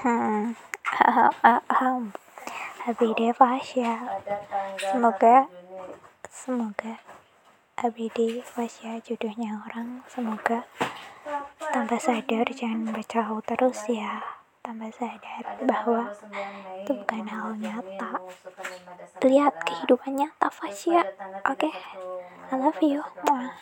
hmm ahem ABD Fasya semoga semoga ABD Fasya jodohnya orang semoga tambah sadar jangan baca terus ya tambah sadar bahwa itu bukan hal nyata lihat kehidupan nyata Fasya oke okay? I love you Mwah.